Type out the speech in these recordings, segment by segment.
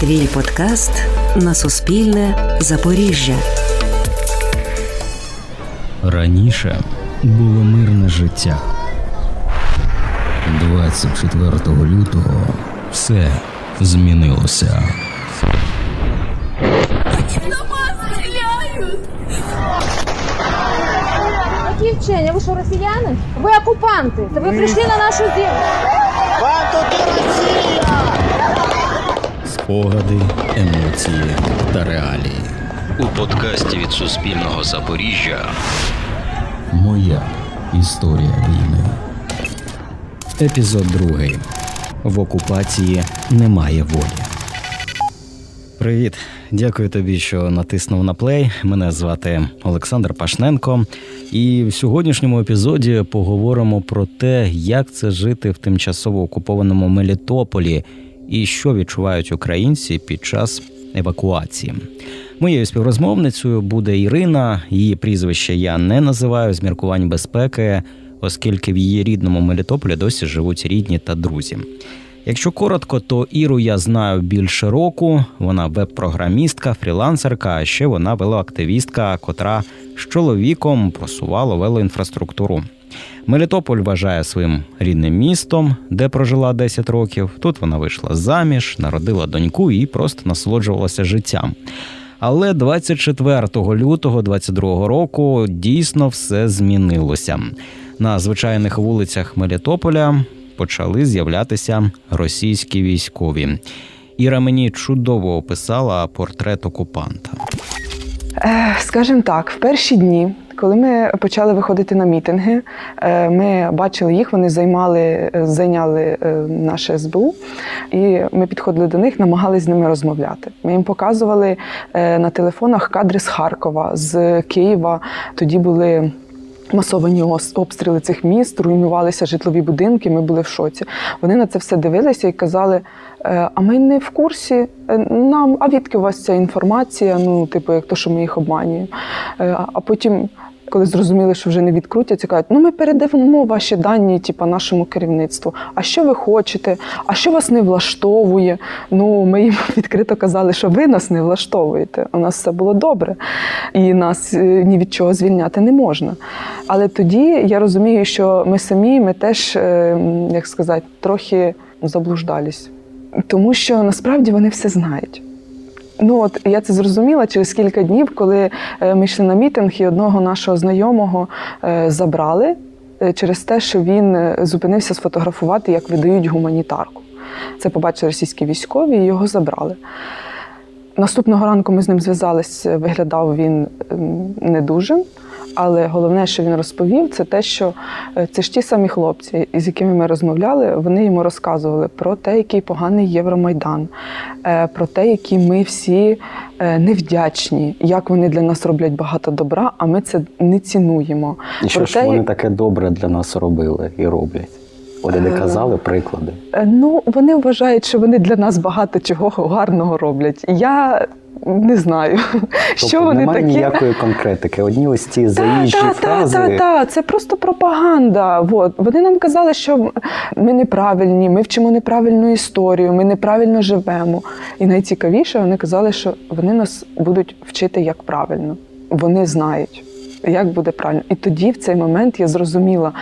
Твій подкаст на Суспільне Запоріжжя. Раніше було мирне життя. 24 лютого все змінилося. Вчення? Ви що, росіяни? Ви окупанти. Та ви прийшли на нашу землю. Спогади, емоції та реалії. У подкасті від Суспільного Запоріжжя Моя історія війни. Епізод другий. В окупації немає волі. Привіт, дякую тобі, що натиснув на плей. Мене звати Олександр Пашненко. І в сьогоднішньому епізоді поговоримо про те, як це жити в тимчасово окупованому Мелітополі і що відчувають українці під час евакуації. Моєю співрозмовницею буде Ірина. Її прізвище я не називаю з міркувань безпеки, оскільки в її рідному Мелітополі досі живуть рідні та друзі. Якщо коротко, то Іру я знаю більше року. Вона веб-програмістка, фрілансерка, а ще вона велоактивістка, котра з чоловіком просувала велоінфраструктуру. Мелітополь вважає своїм рідним містом, де прожила 10 років. Тут вона вийшла заміж, народила доньку і просто насолоджувалася життям. Але 24 лютого 22 року дійсно все змінилося. На звичайних вулицях Мелітополя почали з'являтися російські військові. Іра мені чудово описала портрет окупанта. Е, Скажімо так, в перші дні, коли ми почали виходити на мітинги, е, ми бачили їх, вони займали, е, зайняли е, наше СБУ, і ми підходили до них, намагалися з ними розмовляти. Ми їм показували на телефонах кадри з Харкова, з Києва. Тоді були. Масовані обстріли цих міст, руйнувалися житлові будинки. Ми були в шоці. Вони на це все дивилися і казали: «Е, а ми не в курсі. Нам, а відки у вас ця інформація? Ну, типу, як то, що ми їх обманюємо. А потім, коли зрозуміли, що вже не відкрутяться, кажуть, ну ми передамо ваші дані, типу, нашому керівництву. А що ви хочете? А що вас не влаштовує? Ну, ми їм відкрито казали, що ви нас не влаштовуєте. У нас все було добре, і нас е, ні від чого звільняти не можна. Але тоді я розумію, що ми самі, ми теж, е, як сказати, трохи заблуждались. Тому що насправді вони все знають. Ну от я це зрозуміла через кілька днів, коли е, ми йшли на мітинг, і одного нашого знайомого е, забрали е, через те, що він зупинився сфотографувати, як видають гуманітарку. Це побачили російські військові і його забрали. Наступного ранку ми з ним зв'язались, виглядав він не дуже. Але головне, що він розповів, це те, що е, це ж ті самі хлопці, із якими ми розмовляли, вони йому розказували про те, який поганий Євромайдан, е, про те, які ми всі е, невдячні, як вони для нас роблять багато добра, а ми це не цінуємо. І що Про ж те, вони таке добре для нас робили і роблять? Вони не казали приклади. Ну, вони вважають, що вони для нас багато чого гарного роблять. Я не знаю, що Тобто вони немає такі. ніякої конкретики. Одні ось ці заїжджі Так, так, фрази. так, так, це просто пропаганда. Вот. Вони нам казали, що ми неправильні, ми вчимо неправильну історію, ми неправильно живемо. І найцікавіше, вони казали, що вони нас будуть вчити як правильно. Вони знають, як буде правильно. І тоді, в цей момент, я зрозуміла,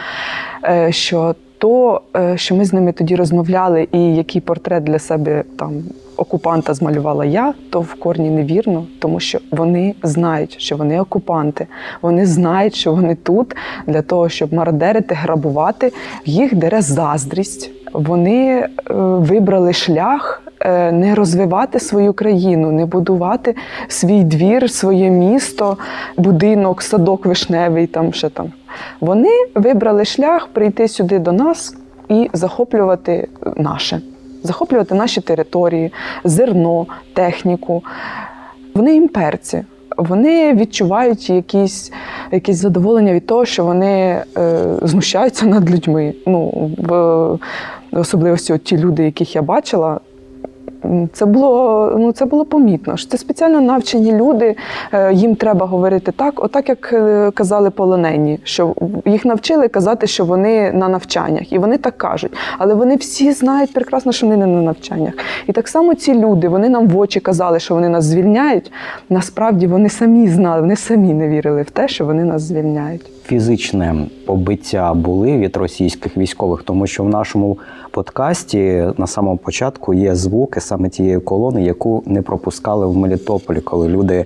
е, що то, е, що ми з ними тоді розмовляли, і який портрет для себе там окупанта змалювала я, то в корні невірно, тому що вони знають, що вони окупанти. Вони знають, що вони тут для того, щоб мародерити, грабувати. Їх дере заздрість. Вони е, вибрали шлях. е, Не розвивати свою країну, не будувати свій двір, своє місто, будинок, садок вишневий, там ще там. Вони вибрали шлях прийти сюди до нас і захоплювати наше, захоплювати наші території, зерно, техніку. Вони імперці. Вони відчувають якісь, якісь задоволення від того, що вони е, знущаються над людьми. Ну, в особливості от ті люди, яких я бачила, це було, ну, це було помітно. що Це спеціально навчені люди, е, їм треба говорити так, отак, як е, казали полонені, що їх навчили казати, що вони на навчаннях, і вони так кажуть. Але вони всі знають прекрасно, що вони не на навчаннях. І так само ці люди, вони нам в очі казали, що вони нас звільняють. Насправді вони самі знали, вони самі не вірили в те, що вони нас звільняють. Фізичне побиття були від російських військових, тому що в нашому подкасті на самому початку є звуки саме тієї колони, яку не пропускали в Мелітополі, коли люди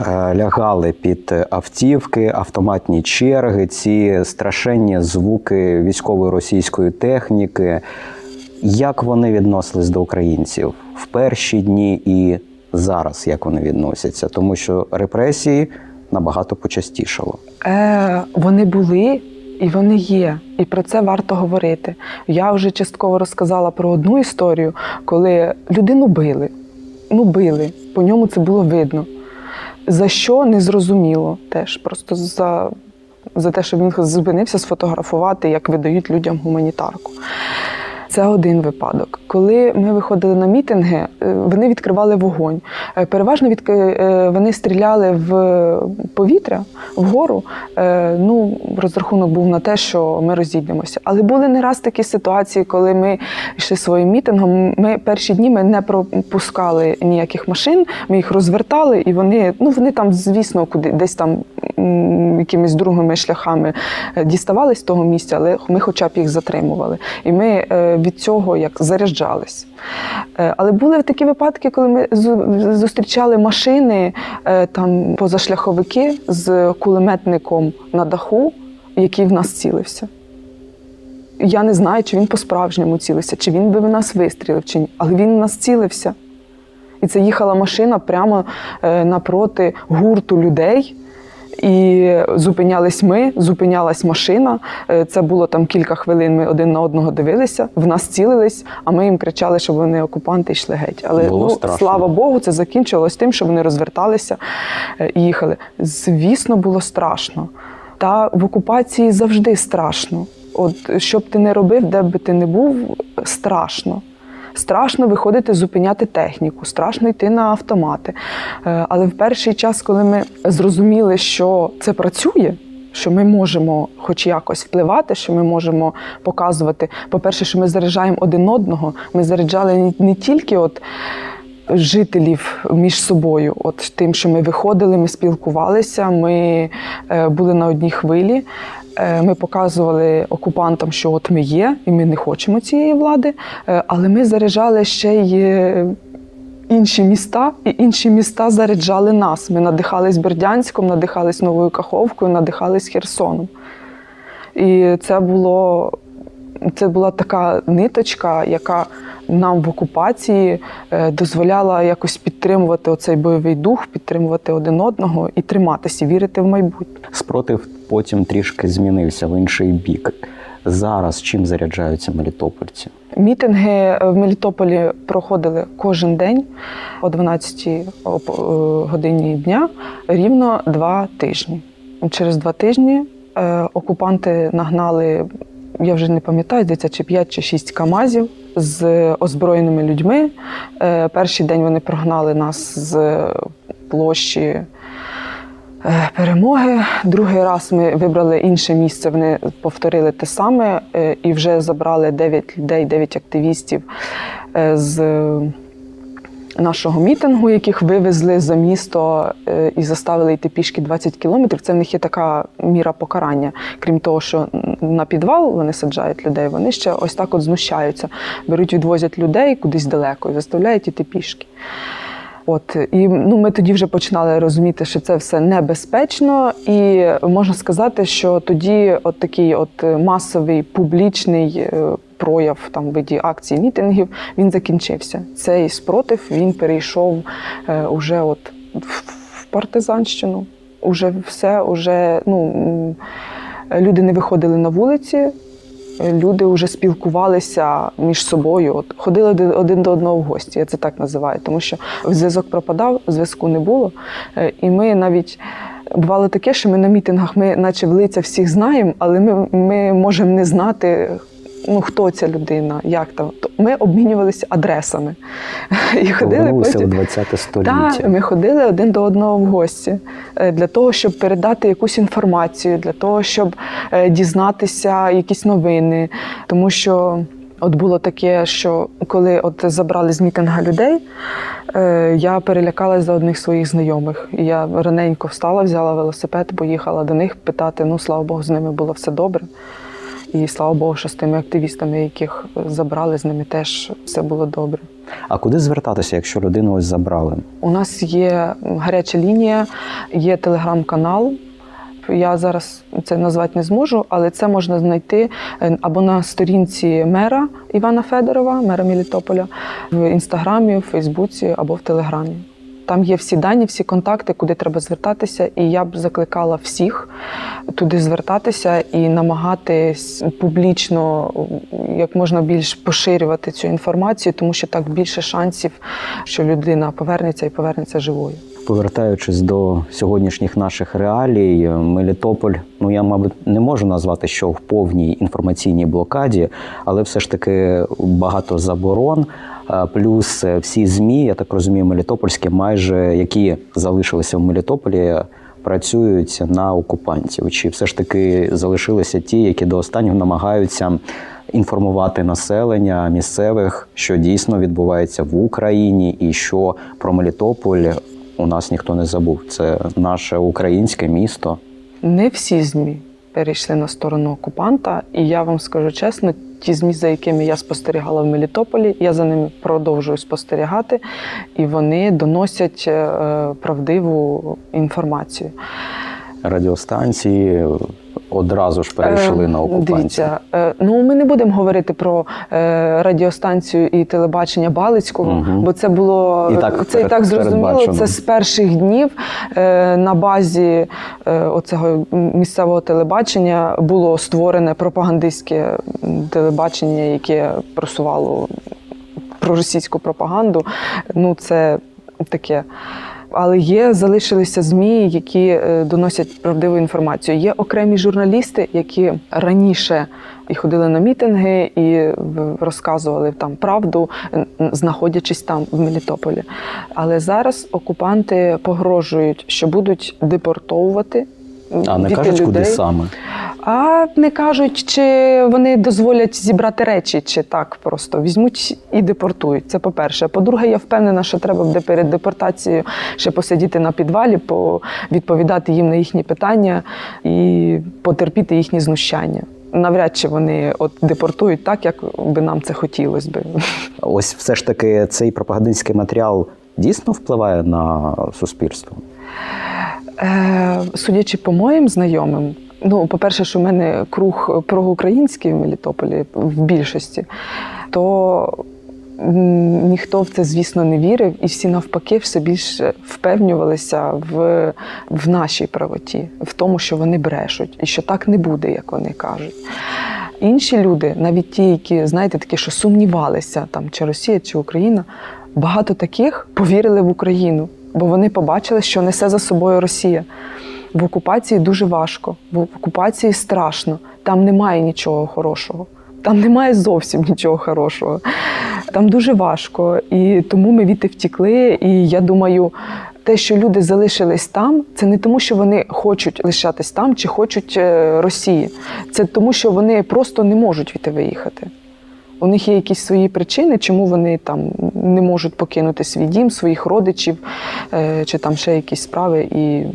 е, лягали під автівки, автоматні черги, ці страшенні звуки військової російської техніки. Як вони відносились до українців в перші дні і зараз, як вони відносяться, тому що репресії набагато почастішало. Е, вони були і вони є. І про це варто говорити. Я вже частково розказала про одну історію, коли людину били. Ну, били. По ньому це було видно. За що не зрозуміло теж. Просто за, за те, що він зупинився сфотографувати, як видають людям гуманітарку. Це один випадок. Коли ми виходили на мітинги, е, вони відкривали вогонь. Е, Переважно від, вони стріляли в повітря, вгору. Е, Ну, розрахунок був на те, що ми розійдемося. Але були не раз такі ситуації, коли ми йшли своїм мітингом. Ми перші дні ми не пропускали ніяких машин, ми їх розвертали, і вони, ну вони там, звісно, куди десь там якимись другими шляхами е, діставались з того місця, але ми хоча б їх затримували. І ми е, від цього як заряджались. Е, Але були такі випадки, коли ми зустрічали машини, е, там позашляховики з кулеметником на даху, який в нас цілився. Я не знаю, чи він по-справжньому цілився, чи він би в нас вистрілив, чи ні. Але він в нас цілився. І це їхала машина прямо е, напроти гурту людей. І зупинялись ми, зупинялась машина. Е, Це було там кілька хвилин. Ми один на одного дивилися, в нас цілились, а ми їм кричали, що вони окупанти йшли геть. Але Було ну, страшно. слава Богу, це закінчилось тим, що вони розверталися е, і їхали. Звісно, було страшно. Та в окупації завжди страшно. От що б ти не робив, де б ти не був, страшно. Страшно виходити зупиняти техніку, страшно йти на автомати. Е, Але в перший час, коли ми зрозуміли, що це працює, що ми можемо хоч якось впливати, що ми можемо показувати, по-перше, що ми заряджаємо один одного, ми заряджали не- не тільки от жителів між собою, от тим, що ми виходили, ми спілкувалися, ми е, були на одній хвилі. Е, Ми показували окупантам, що от ми є, і ми не хочемо цієї влади, Е, але ми заряджали ще й інші міста, і інші міста заряджали нас. Ми надихались Бердянськом, надихались Новою Каховкою, надихались Херсоном. І це було це була така ниточка, яка нам в окупації е, дозволяла якось підтримувати оцей бойовий дух, підтримувати один одного і триматися, вірити в майбутнє. Спротив потім трішки змінився в інший бік. Зараз чим заряджаються мелітопольці? Мітинги в Мелітополі проходили кожен день о 12 оп- е, годині дня рівно два тижні. Через два тижні е, окупанти нагнали, я вже не пам'ятаю, здається, чи 5 чи 6 камазів з озброєними людьми. Е, Перший день вони прогнали нас з площі е, перемоги. Другий раз ми вибрали інше місце. Вони повторили те саме е, і вже забрали 9 людей, 9 активістів з нашого мітингу, яких вивезли за місто е, і заставили йти пішки 20 кілометрів. Це в них є така міра покарання. Крім того, що на підвал вони саджають людей, вони ще ось так от знущаються. Беруть, відвозять людей кудись далеко і заставляють іти пішки. От і ну, ми тоді вже починали розуміти, що це все небезпечно, і можна сказати, що тоді от такий от масовий публічний е, прояв там виді акцій, мітингів він закінчився. Цей спротив він перейшов е, уже от в, партизанщину. Уже все, уже ну люди не виходили на вулиці. Люди вже спілкувалися між собою, от ходили один до одного в гості. Я це так називаю, тому що зв'язок пропадав, зв'язку не було. Е, І ми навіть бувало таке, що ми на мітингах, ми наче в лиця всіх знаємо, але ми, ми можемо не знати, ну хто ця людина, як там. То Ми обмінювалися адресами і ходили Повернулися в потім. 20 століття. Так, ми ходили один до одного в гості е, для того, щоб передати якусь інформацію, для того, щоб е, дізнатися якісь новини. Тому що от було таке, що коли от забрали з мітинга людей, е, я перелякалась за одних своїх знайомих. І я раненько встала, взяла велосипед, поїхала до них питати. Ну, слава Богу, з ними було все добре. І слава Богу, що з тими активістами, яких забрали, з ними теж все було добре. А куди звертатися, якщо людину ось забрали? У нас є гаряча лінія, є телеграм-канал. Я зараз це назвати не зможу, але це можна знайти е, або на сторінці мера Івана Федорова, мера Мелітополя, в інстаграмі, в Фейсбуці або в Телеграмі. Там є всі дані, всі контакти, куди треба звертатися. І я б закликала всіх туди звертатися і намагатись публічно як можна більш поширювати цю інформацію, тому що так більше шансів, що людина повернеться і повернеться живою. Повертаючись до сьогоднішніх наших реалій, Мелітополь, ну я, мабуть, не можу назвати, що в повній інформаційній блокаді, але все ж таки багато заборон. Плюс е, всі ЗМІ, я так розумію, мелітопольські, майже які залишилися в Мелітополі, працюють на окупантів. Чи все ж таки залишилися ті, які до останнього намагаються інформувати населення місцевих, що дійсно відбувається в Україні, і що про Мелітополь у нас ніхто не забув. Це наше українське місто. Не всі ЗМІ перейшли на сторону окупанта, і я вам скажу чесно, ті ЗМІ, за якими я спостерігала в Мелітополі, я за ними продовжую спостерігати, і вони доносять е, правдиву інформацію. Радіостанції одразу ж перейшли Е, на окупантів. Дивіться, е, ну ми не будемо говорити про е, радіостанцію і телебачення Балицького, Мгм. бо це було І так це і так зрозуміло. Це з перших днів е, на базі е, оцього місцевого телебачення було створене пропагандистське телебачення, яке просувало проросійську пропаганду. Ну це таке. Але є, залишилися ЗМІ, які е, доносять правдиву інформацію. Є окремі журналісти, які раніше і ходили на мітинги і розказували там правду, знаходячись там в Мелітополі. Але зараз окупанти погрожують, що будуть депортовувати. А не кажуть, куди саме. А не кажуть, чи вони дозволять зібрати речі, чи так просто візьмуть і депортують. Це по-перше. По-друге, я впевнена, що треба буде перед депортацією ще посидіти на підвалі, по- відповідати їм на їхні питання і потерпіти їхні знущання. Навряд чи вони от депортують так, як би нам це хотілося би. Ось все ж таки цей пропагандистський матеріал дійсно впливає на суспільство. Е, судячи по моїм знайомим, ну, по-перше, що в мене круг проукраїнський в Мелітополі в більшості, то ніхто в це, звісно, не вірив, і всі навпаки все більше впевнювалися в, в нашій правоті, в тому, що вони брешуть, і що так не буде, як вони кажуть. Інші люди, навіть ті, які, знаєте, такі, що сумнівалися, там, чи Росія, чи Україна, багато таких повірили в Україну, бо вони побачили, що несе за собою Росія. В окупації дуже важко, в окупації страшно, там немає нічого хорошого. Там немає зовсім нічого хорошого. Там дуже важко. І тому ми віти втікли. І я думаю, те, що люди залишились там, це не тому, що вони хочуть лишатись там чи хочуть е, Росії. Це тому, що вони просто не можуть віти виїхати. У них є якісь свої причини, чому вони там не можуть покинути свій дім, своїх родичів, е, чи там ще якісь справи і е,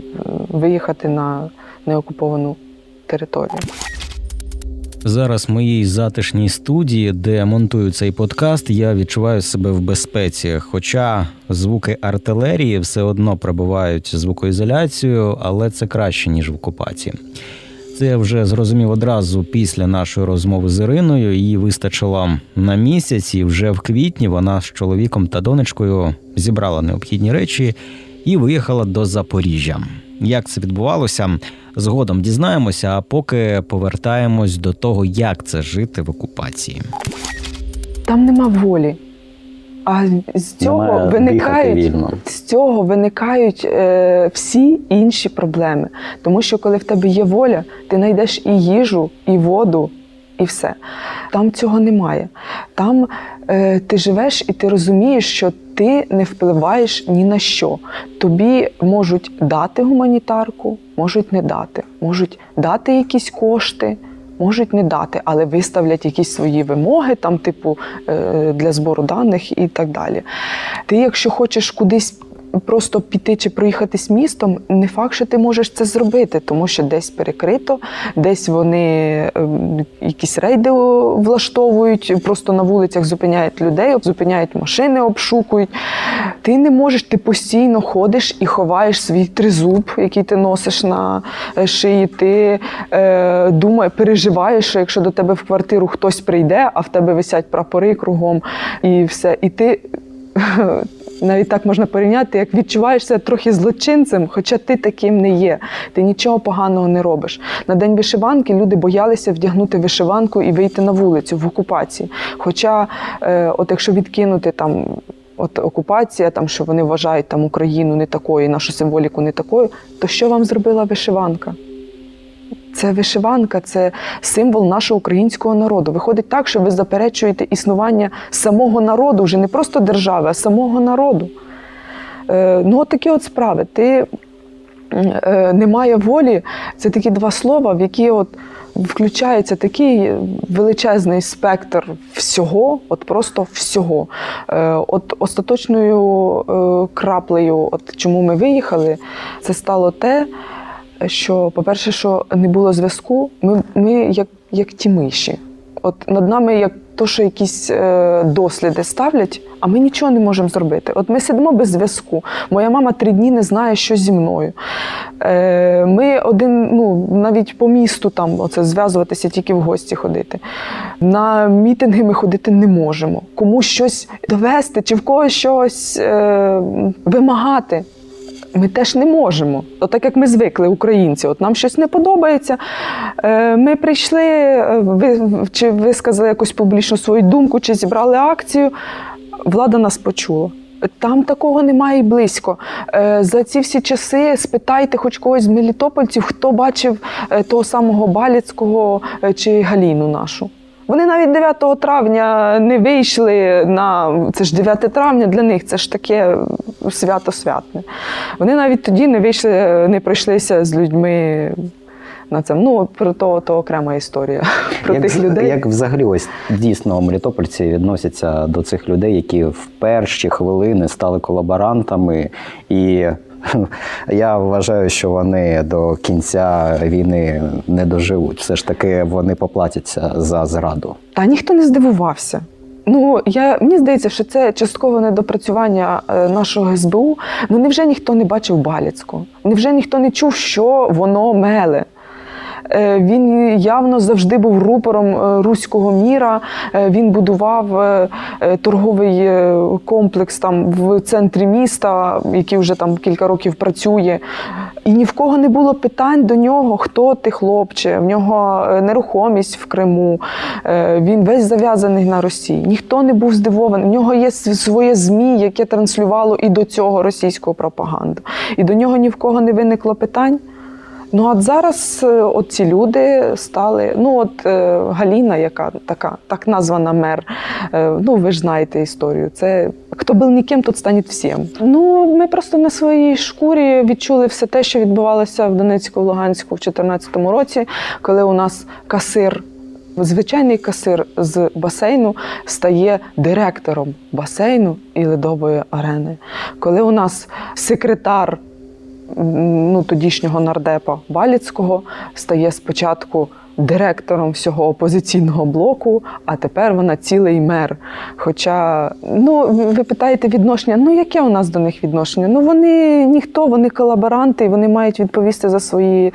виїхати на неокуповану територію. Зараз в моїй затишній студії, де монтую цей подкаст, я відчуваю себе в безпеці. Хоча звуки артилерії все одно пробивають звукоізоляцію, але це краще ніж в окупації. Це вже зрозумів одразу після нашої розмови з Іриною. Її вистачило на місяць, і вже в квітні вона з чоловіком та донечкою зібрала необхідні речі і виїхала до Запоріжжя. Як це відбувалося, згодом дізнаємося, а поки повертаємось до того, як це жити в окупації. Там нема волі. А з цього Немає виникають з цього виникають е, всі інші проблеми. Тому що коли в тебе є воля, ти знайдеш і їжу, і воду, і все. Там цього немає. Там е, ти живеш і ти розумієш, що ти не впливаєш ні на що. Тобі можуть дати гуманітарку, можуть не дати, можуть дати якісь кошти. Можуть не дати, але виставлять якісь свої вимоги, там, типу, е, для збору даних і так далі. Ти, якщо хочеш кудись просто піти чи проїхатись містом, не факт, що ти можеш це зробити, тому що десь перекрито, десь вони ем, якісь рейди влаштовують, просто на вулицях зупиняють людей, зупиняють машини, обшукують. Ти не можеш, ти постійно ходиш і ховаєш свій тризуб, який ти носиш на е, шиї. Ти е, думає, переживаєш, що якщо до тебе в квартиру хтось прийде, а в тебе висять прапори кругом і все. І ти навіть так можна порівняти, як відчуваєшся трохи злочинцем, хоча ти таким не є. Ти нічого поганого не робиш. На день вишиванки люди боялися вдягнути вишиванку і вийти на вулицю в окупації. Хоча, е, от якщо відкинути там. От окупація, там що вони вважають там Україну не такою, нашу символіку не такою, то що вам зробила вишиванка? Це вишиванка, це символ нашого українського народу. Виходить так, що ви заперечуєте існування самого народу, вже не просто держави, а самого народу. Е, ну, от такі от справи. Ти е, немає волі, це такі два слова, в які от включається такий величезний спектр всього, от просто всього. Е, от остаточною е, краплею, от чому ми виїхали, це стало те що, по-перше, що не було зв'язку, ми ми як як ті миші. От над нами як то, що якісь е, досліди ставлять, а ми нічого не можемо зробити. От ми сидимо без зв'язку. Моя мама три дні не знає, що зі мною. Е, Ми один, ну навіть по місту там оце зв'язуватися, тільки в гості ходити. На мітинги ми ходити не можемо. Комусь щось довести чи в когось щось е, вимагати ми теж не можемо. От так як ми звикли, українці, от нам щось не подобається. Е, ми прийшли, е, ви чи висказали якусь публічну свою думку, чи зібрали акцію. Влада нас почула. Там такого немає і близько. Е, за ці всі часи спитайте хоч когось з мелітопольців, хто бачив того самого Баліцького чи Галіну нашу. Вони навіть 9 травня не вийшли на це ж 9 травня для них це ж таке свято святне. Вони навіть тоді не вийшли, не пройшлися з людьми. На це ну про то, то окрема історія про як, тих людей. Як взагалі ось дійсно мелітопольці відносяться до цих людей, які в перші хвилини стали колаборантами і я вважаю, що вони до кінця війни не доживуть. Все ж таки вони поплатяться за зраду. Та ніхто не здивувався. Ну я мені здається, що це часткове недопрацювання е, нашого СБУ. Ну невже ніхто не бачив Баліцького? Невже ніхто не чув, що воно меле? Е, він явно завжди був рупором е, руського міра. Е, він будував торговий комплекс там в центрі міста, який вже там кілька років працює. І ні в кого не було питань до нього, хто ти хлопче, в нього нерухомість в Криму. Він весь зав'язаний на Росії. Ніхто не був здивований. В нього є своє ЗМІ, яке транслювало і до цього російську пропаганду. І до нього ні в кого не виникло питань. Ну от зараз е, от ці люди стали. Ну от е, Галіна, яка така так названа мер. Е, ну ви ж знаєте історію. Це хто був ніким, тут стане всім. Ну ми просто на своїй шкурі відчули все те, що відбувалося в Донецьку, Луганську в 2014 році, коли у нас касир. Звичайний касир з басейну стає директором басейну і ледової арени. Коли у нас секретар ну, тодішнього нардепа Баліцького стає спочатку директором всього опозиційного блоку, а тепер вона цілий мер. Хоча, ну, ви питаєте відношення, ну яке у нас до них відношення? Ну вони ніхто, вони колаборанти, і вони мають відповісти за свої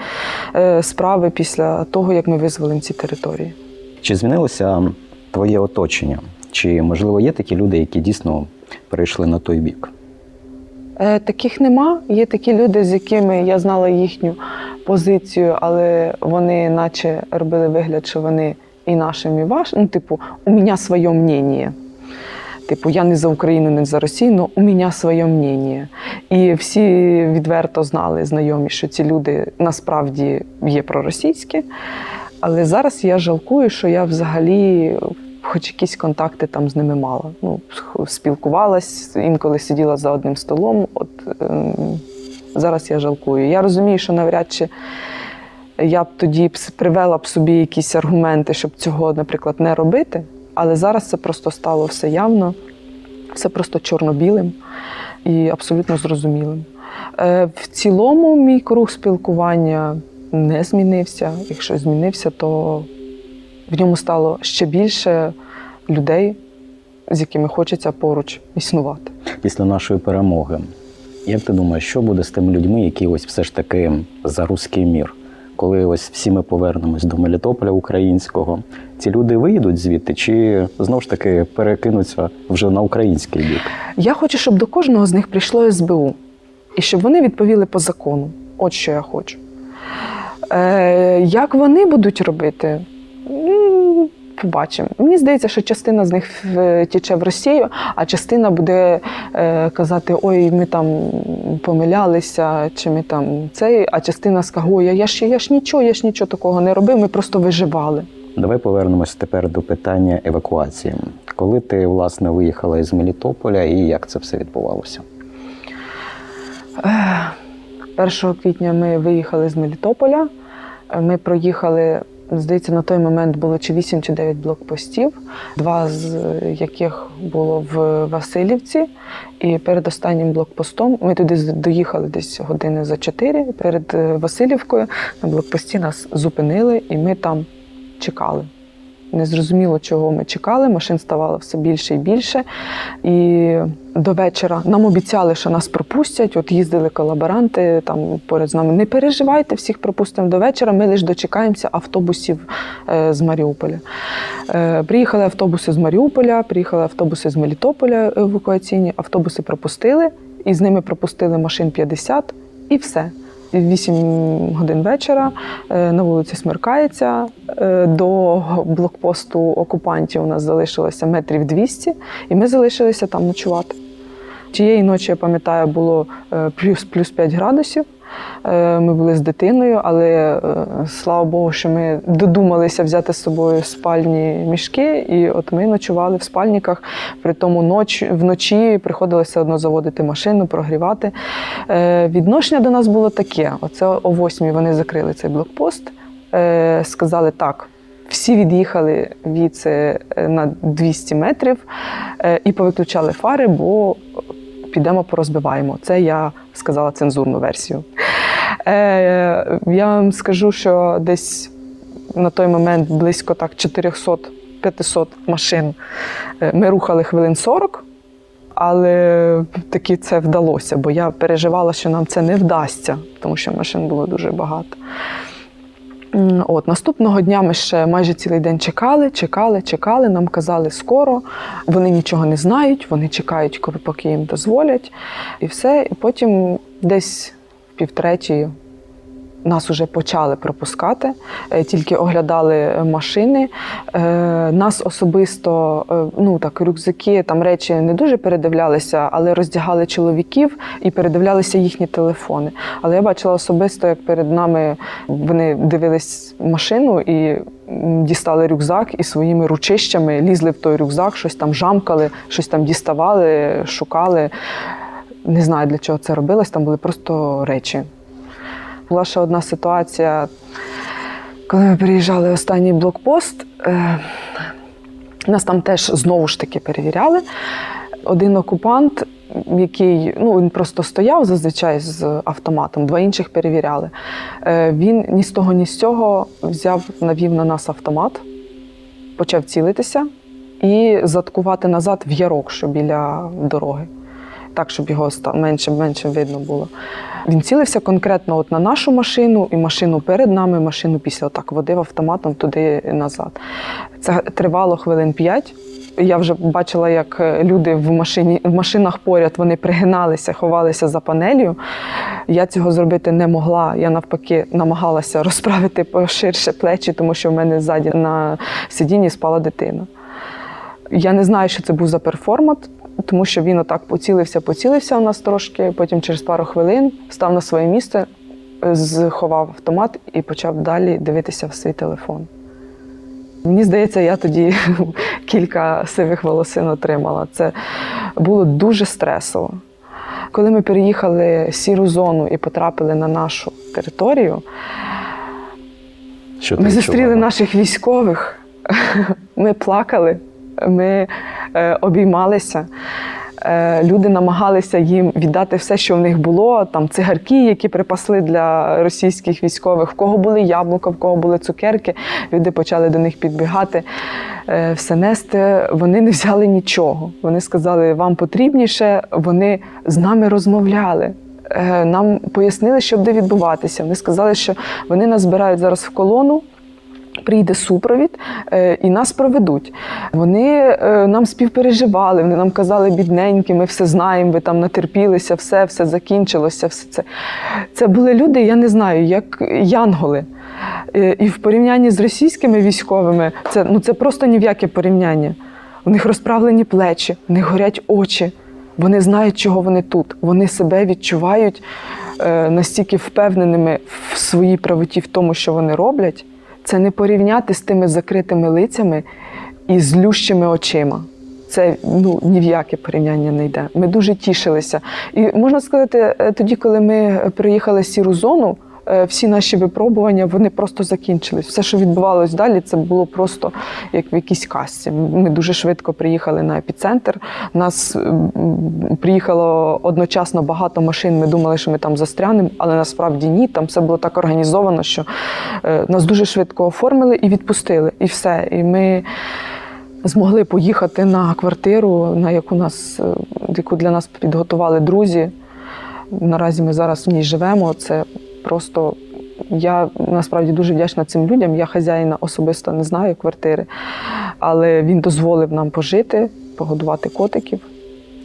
е, справи після того, як ми визволимо ці території. Чи змінилося твоє оточення? Чи можливо є такі люди, які дійсно перейшли на той бік? Е, таких нема. Є такі люди, з якими я знала їхню позицію, але вони наче робили вигляд, що вони і нашим, і вашим. Ну, типу, у мене своє мнення. Типу, я не за Україну, не за Росію, але у мене своє мнення. І всі відверто знали, знайомі, що ці люди насправді є проросійські. Але зараз я жалкую, що я взагалі хоч якісь контакти там з ними мала. Ну, спілкувалась, інколи сиділа за одним столом. От ем, зараз я жалкую. Я розумію, що навряд чи я б тоді привела б собі якісь аргументи, щоб цього, наприклад, не робити. Але зараз це просто стало все явно, все просто чорно-білим і абсолютно зрозумілим. Е, В цілому, мій круг спілкування не змінився. Якщо змінився, то в ньому стало ще більше людей, з якими хочеться поруч існувати. Після нашої перемоги, як ти думаєш, що буде з тими людьми, які ось все ж таки за руський мір? Коли ось всі ми повернемось до Мелітополя українського, ці люди виїдуть звідти, чи знову ж таки перекинуться вже на український бік? Я хочу, щоб до кожного з них прийшло СБУ, і щоб вони відповіли по закону. От що я хочу. Е, Як вони будуть робити? Побачимо. Мені здається, що частина з них в- тіче в Росію, а частина буде е, казати: ой, ми там помилялися, чи ми там цей, а частина ой, я ж я ж нічого, я ж нічого такого не робив, ми просто виживали. Давай повернемось тепер до питання евакуації. Коли ти власне виїхала із Мелітополя і як це все відбувалося? 1 квітня ми виїхали з Мелітополя. Ми проїхали, здається, на той момент було чи 8 чи 9 блокпостів, два з яких було в Васильівці. І перед останнім блокпостом ми туди доїхали десь години за 4. Перед е, Васильівкою на блокпості нас зупинили, і ми там чекали. Незрозуміло, чого ми чекали. Машин ставало все більше і більше. І до вечора нам обіцяли, що нас пропустять. От їздили колаборанти там поряд з нами. Не переживайте, всіх пропустимо до вечора. Ми лише дочекаємося автобусів е, з Маріуполя. Е, Приїхали автобуси з Маріуполя, приїхали автобуси з Мелітополя евакуаційні. Автобуси пропустили, і з ними пропустили машин 50, і все. 8 годин вечора е, на вулиці смеркається. До блокпосту окупантів у нас залишилося метрів 200, і ми залишилися там ночувати. Тієї ночі, я пам'ятаю, було е, плюс, плюс 5 градусів. Е, Ми були з дитиною, але е, слава Богу, що ми додумалися взяти з собою спальні мішки, і от ми ночували в спальниках. При тому ноч, вночі приходилося одно заводити машину, прогрівати. Відношення до нас було таке: оце о 8 вони закрили цей блокпост, сказали так. Всі від'їхали від на 200 метрів і повиключали фари, бо підемо порозбиваємо. Це я сказала цензурну версію. Е, Я вам скажу, що десь на той момент близько так 400-500 машин е, ми рухали хвилин 40. Але таки це вдалося, бо я переживала, що нам це не вдасться, тому що машин було дуже багато. От наступного дня ми ще майже цілий день чекали, чекали, чекали. Нам казали скоро. Вони нічого не знають, вони чекають, коли поки їм дозволять, і все. І потім десь в півтретій нас вже почали пропускати, е, тільки оглядали машини. Е, Нас особисто, е, ну так, рюкзаки, там речі не дуже передивлялися, але роздягали чоловіків і передивлялися їхні телефони. Але я бачила особисто, як перед нами вони дивились машину і дістали рюкзак і своїми ручищами лізли в той рюкзак, щось там жамкали, щось там діставали, шукали. Не знаю, для чого це робилось, там були просто речі. Була ще одна ситуація, коли ми приїжджали в останній блокпост. Е, нас там теж знову ж таки перевіряли. Один окупант, який ну, він просто стояв зазвичай з автоматом, два інших перевіряли. Е, Він ні з того, ні з цього взяв, навів на нас автомат, почав цілитися і заткувати назад в ярок, що біля дороги. Так, щоб його менше менше видно було. Він цілився конкретно от на нашу машину і машину перед нами, машину після отак водив автоматом туди і назад. Це тривало хвилин п'ять. Я вже бачила, як е, люди в машині в машинах поряд вони пригиналися, ховалися за панелью. Я цього зробити не могла. Я навпаки намагалася розправити поширше плечі, тому що в мене ззаді на сидінні спала дитина. Я не знаю, що це був за перформат, тому що він отак поцілився, поцілився у нас трошки, потім через пару хвилин став на своє місце заховав автомат і почав далі дивитися в свій телефон. Мені здається, я тоді кілька сивих волосин отримала. Це було дуже стресово. Коли ми переїхали в сіру зону і потрапили на нашу територію, Що ми зустріли відчувала? наших військових, ми плакали, ми е, обіймалися. Е, люди намагалися їм віддати все, що в них було. Там цигарки, які припасли для російських військових, в кого були яблука, в кого були цукерки. Люди почали до них підбігати, е, все нести. Вони не взяли нічого. Вони сказали, вам потрібніше. Вони з нами розмовляли. Нам пояснили, що буде відбуватися. Вони сказали, що вони нас збирають зараз в колону. Прийде супровід е, і нас проведуть. Вони е, нам співпереживали, вони нам казали, бідненькі, ми все знаємо, ви там натерпілися, все, все закінчилося. Все це. це були люди, я не знаю, як янголи. Е, І в порівнянні з російськими військовими це, ну, це просто ні в яке порівняння. У них розправлені плечі, в них горять очі. Вони знають, чого вони тут. Вони себе відчувають настільки впевненими в своїй правоті, в тому, що вони роблять. Це не порівняти з тими закритими лицями і злющими очима. Це ну ні в яке порівняння не йде. Ми дуже тішилися. І можна сказати, е, тоді, коли ми приїхали в сіру зону, всі наші випробування вони просто закінчились. Все, що відбувалось далі, це було просто як в якійсь казці. Ми дуже швидко приїхали на епіцентр. Нас приїхало одночасно багато машин. Ми думали, що ми там застрянемо, але насправді ні. Там все було так організовано, що е, нас дуже швидко оформили і відпустили. І все. І ми змогли поїхати на квартиру, на яку нас, е, яку для нас підготували друзі. Наразі ми зараз в ній живемо. Це просто я насправді дуже вдячна цим людям. Я хазяїна особисто не знаю квартири, але він дозволив нам пожити, погодувати котиків.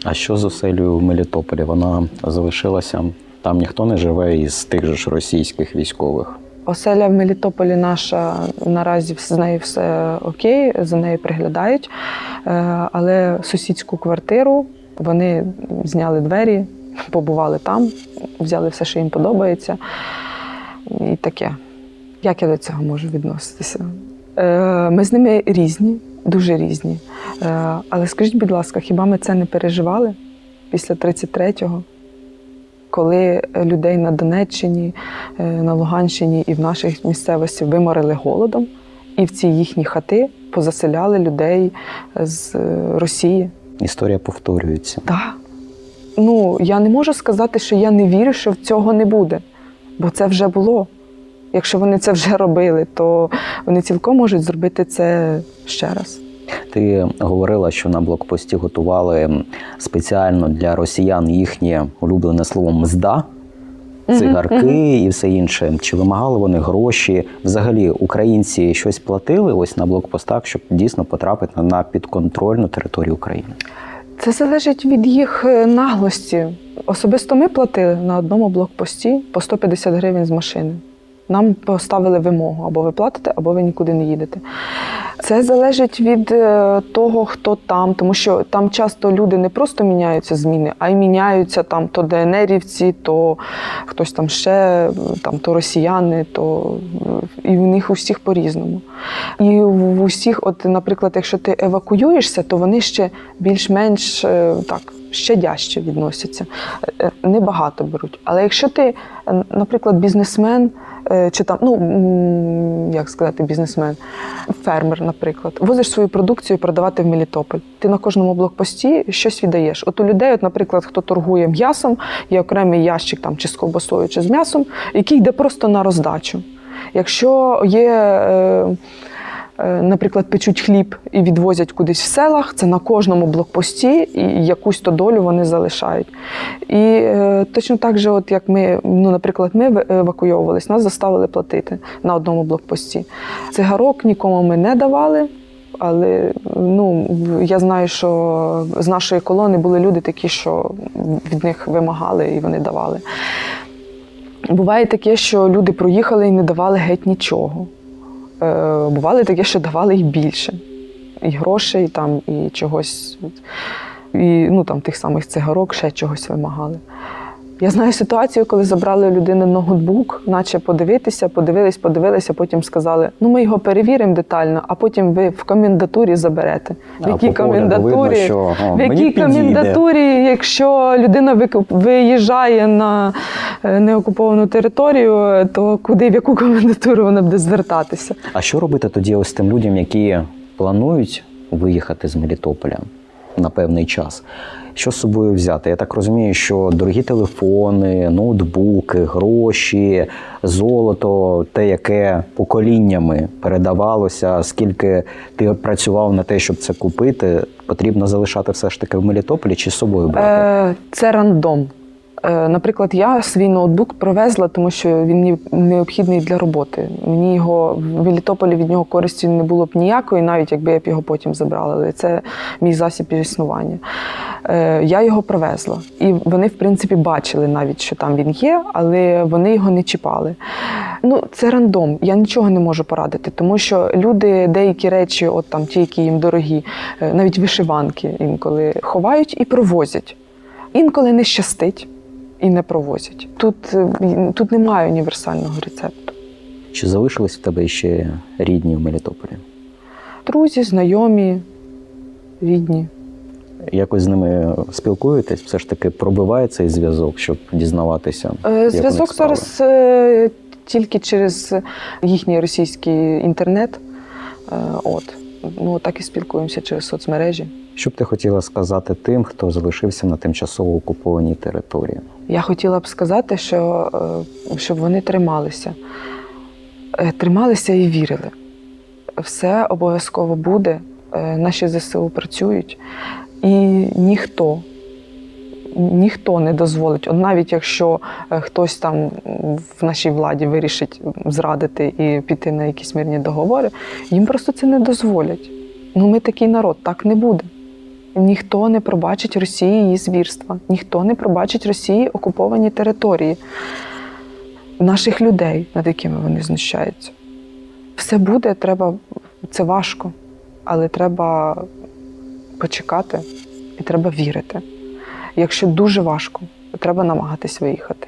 А що з оселею в Мелітополі? Вона залишилася. Там ніхто не живе із тих же ж російських військових. Оселя в Мелітополі наша наразі з нею все окей, за нею приглядають. Е, Але сусідську квартиру вони зняли двері, побували там, взяли все, що їм подобається. І таке. Як я до цього можу відноситися? Е, Ми з ними різні, дуже різні. Е, Але скажіть, будь ласка, хіба ми це не переживали після 33-го? коли людей на Донеччині, е, на Луганщині і в наших місцевості виморили голодом, і в ці їхні хати позаселяли людей з Росії. Історія повторюється. Так. Ну, я не можу сказати, що я не вірю, що цього не буде, бо це вже було. Якщо вони це вже робили, то вони цілком можуть зробити це ще раз. Ти говорила, що на блокпості готували спеціально для росіян їхнє улюблене слово мзда, цигарки і все інше. Чи вимагали вони гроші? Взагалі, українці щось платили ось на блокпостах, щоб дійсно потрапити на підконтрольну територію України? Це залежить від їх е, наглості. Особисто ми платили на одному блокпості по 150 гривень з машини. Нам поставили вимогу: або ви платите, або ви нікуди не їдете. Це залежить від е, того, хто там, тому що там часто люди не просто міняються зміни, а й міняються там то ДНРівці, то хтось там ще, там то росіяни, то і в них у всіх по-різному. І в усіх, от, наприклад, якщо ти евакуюєшся, то вони ще більш-менш е, так. Щадяще відносяться, Е, небагато беруть. Але якщо ти, е, наприклад, бізнесмен, е, чи там, ну як сказати, бізнесмен, фермер, наприклад, возиш свою продукцію продавати в Мелітополь. Ти на кожному блокпості щось віддаєш. От у людей, от, наприклад, хто торгує м'ясом, є окремий ящик там чи з ковбасою, чи з м'ясом, який йде просто на роздачу. Якщо є. Е, Наприклад, печуть хліб і відвозять кудись в селах, це на кожному блокпості, і якусь то долю вони залишають. І е, точно так же, от як ми, ну, наприклад, ми евакуйовувались, нас заставили платити на одному блокпості. Цигарок нікому ми не давали. Але ну, я знаю, що з нашої колони були люди такі, що від них вимагали і вони давали. Буває таке, що люди проїхали і не давали геть нічого. Е, бували таке, що давали і більше. І грошей, там, і чогось, і ну, там, тих самих цигарок, ще чогось вимагали. Я знаю ситуацію, коли забрали у людини ноутбук, наче подивитися, подивились, подивилися, потім сказали: ну ми його перевіримо детально, а потім ви в комендатурі заберете. В якій комендатурі, що, в якій комендатурі, якщо людина виїжджає на е, неокуповану територію, то куди в яку комендатуру вона буде звертатися? А що робити тоді ось тим людям, які планують виїхати з Мелітополя на певний час? Що з собою взяти? Я так розумію, що дорогі телефони, ноутбуки, гроші, золото, те, яке поколіннями передавалося, скільки ти працював на те, щоб це купити, потрібно залишати все ж таки в Мелітополі чи з собою брати? Е, це рандом. Е, Наприклад, я свій ноутбук провезла, тому що він необхідний для роботи. Мені його в Мелітополі від нього користі не було б ніякої, навіть якби я б його потім забрала. Це мій засіб існування. Е, Я його привезла. І вони, в принципі, бачили навіть, що там він є, але вони його не чіпали. Ну, це рандом. Я нічого не можу порадити, тому що люди деякі речі, от там ті, які їм дорогі, е, навіть вишиванки інколи ховають і провозять. Інколи не щастить і не провозять. Тут, е, тут немає універсального рецепту. Чи залишились в тебе ще рідні в Мелітополі? Друзі, знайомі, рідні. Якось з ними спілкуєтесь, все ж таки пробиває цей зв'язок, щоб дізнаватися. Е, Зв'язок зараз е, тільки через їхній російський інтернет. Е, От. Ну, так і спілкуємося через соцмережі. Що б ти хотіла сказати тим, хто залишився на тимчасово окупованій території? Я хотіла б сказати, що е, щоб вони трималися. Трималися і вірили. Все обов'язково буде. Наші ЗСУ працюють, і ніхто, ніхто не дозволить, от навіть якщо е, хтось там в нашій владі вирішить зрадити і піти на якісь мирні договори, їм просто це не дозволять. Ну, ми такий народ, так не буде. Ніхто не пробачить Росії її звірства, ніхто не пробачить Росії окуповані території наших людей, над якими вони знущаються. Все буде, треба, це важко, але треба почекати і треба вірити. Якщо дуже важко, то треба намагатись виїхати.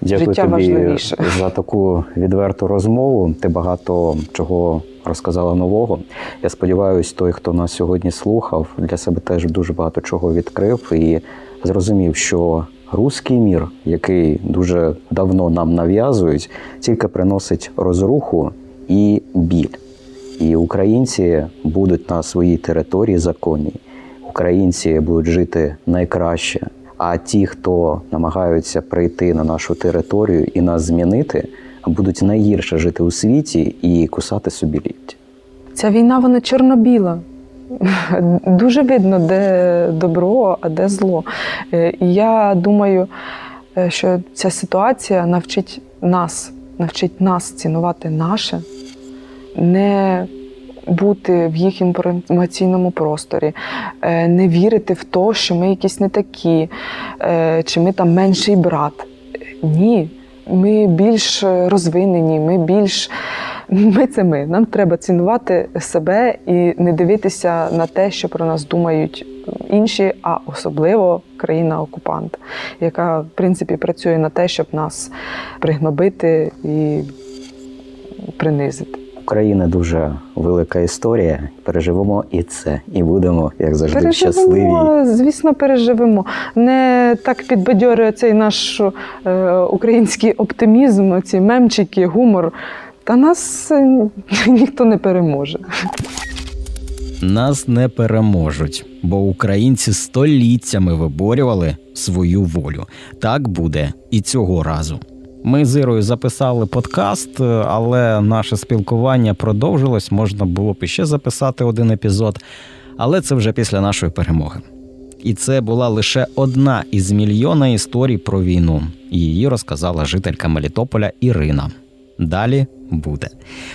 Дякую Життя тобі важливіше. за таку відверту розмову. Ти багато чого розказала нового. Я сподіваюся, той, хто нас сьогодні слухав, для себе теж дуже багато чого відкрив і зрозумів, що руський мір, який дуже давно нам нав'язують, тільки приносить розруху і біль. І українці будуть на своїй території законні. Українці будуть жити найкраще. А ті, хто намагаються прийти на нашу територію і нас змінити, будуть найгірше жити у світі і кусати собі лікті. Ця війна вона чорно-біла. Дуже видно, де добро, а де зло. Е, І я думаю, е, що ця ситуація навчить нас, навчить нас цінувати наше, не бути в їх інформаційному просторі, е, не вірити в те, що ми якісь не такі, е, чи ми там менший брат. Ні, ми більш розвинені, ми більш. Ми це ми. Нам треба цінувати себе і не дивитися на те, що про нас думають інші, а особливо країна-окупант, яка в принципі працює на те, щоб нас пригнобити і принизити. Україна дуже велика історія. Переживемо і це, і будемо, як завжди, щасливі. Звісно, переживемо. Не так підбадьорює цей наш е, український оптимізм, ці мемчики, гумор. Та нас е, ніхто не переможе. Нас не переможуть, бо українці століттями виборювали свою волю. Так буде і цього разу. Ми з Ірою записали подкаст, але наше спілкування продовжилось. Можна було б іще записати один епізод, але це вже після нашої перемоги. І це була лише одна із мільйона історій про війну. Її розказала жителька Мелітополя Ірина. Далі буде.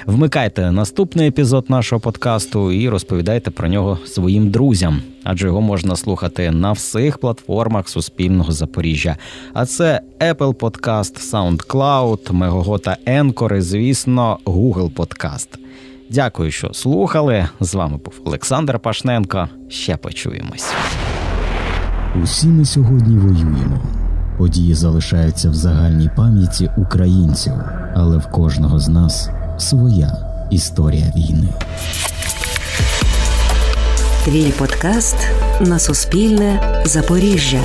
Вмикайте наступний епізод нашого подкасту і розповідайте про нього своїм друзям, адже його можна слухати на всіх платформах Суспільного Запоріжжя. А це Apple Podcast, SoundCloud, Megogo та Anchor і, звісно, Google Podcast. Дякую, що слухали. З вами був Олександр Пашненко. Ще почуємось. Усі ми сьогодні воюємо. Події залишаються в загальній пам'яті українців, але в кожного з нас своя історія війни. Твій подкаст на Суспільне Запоріжжя.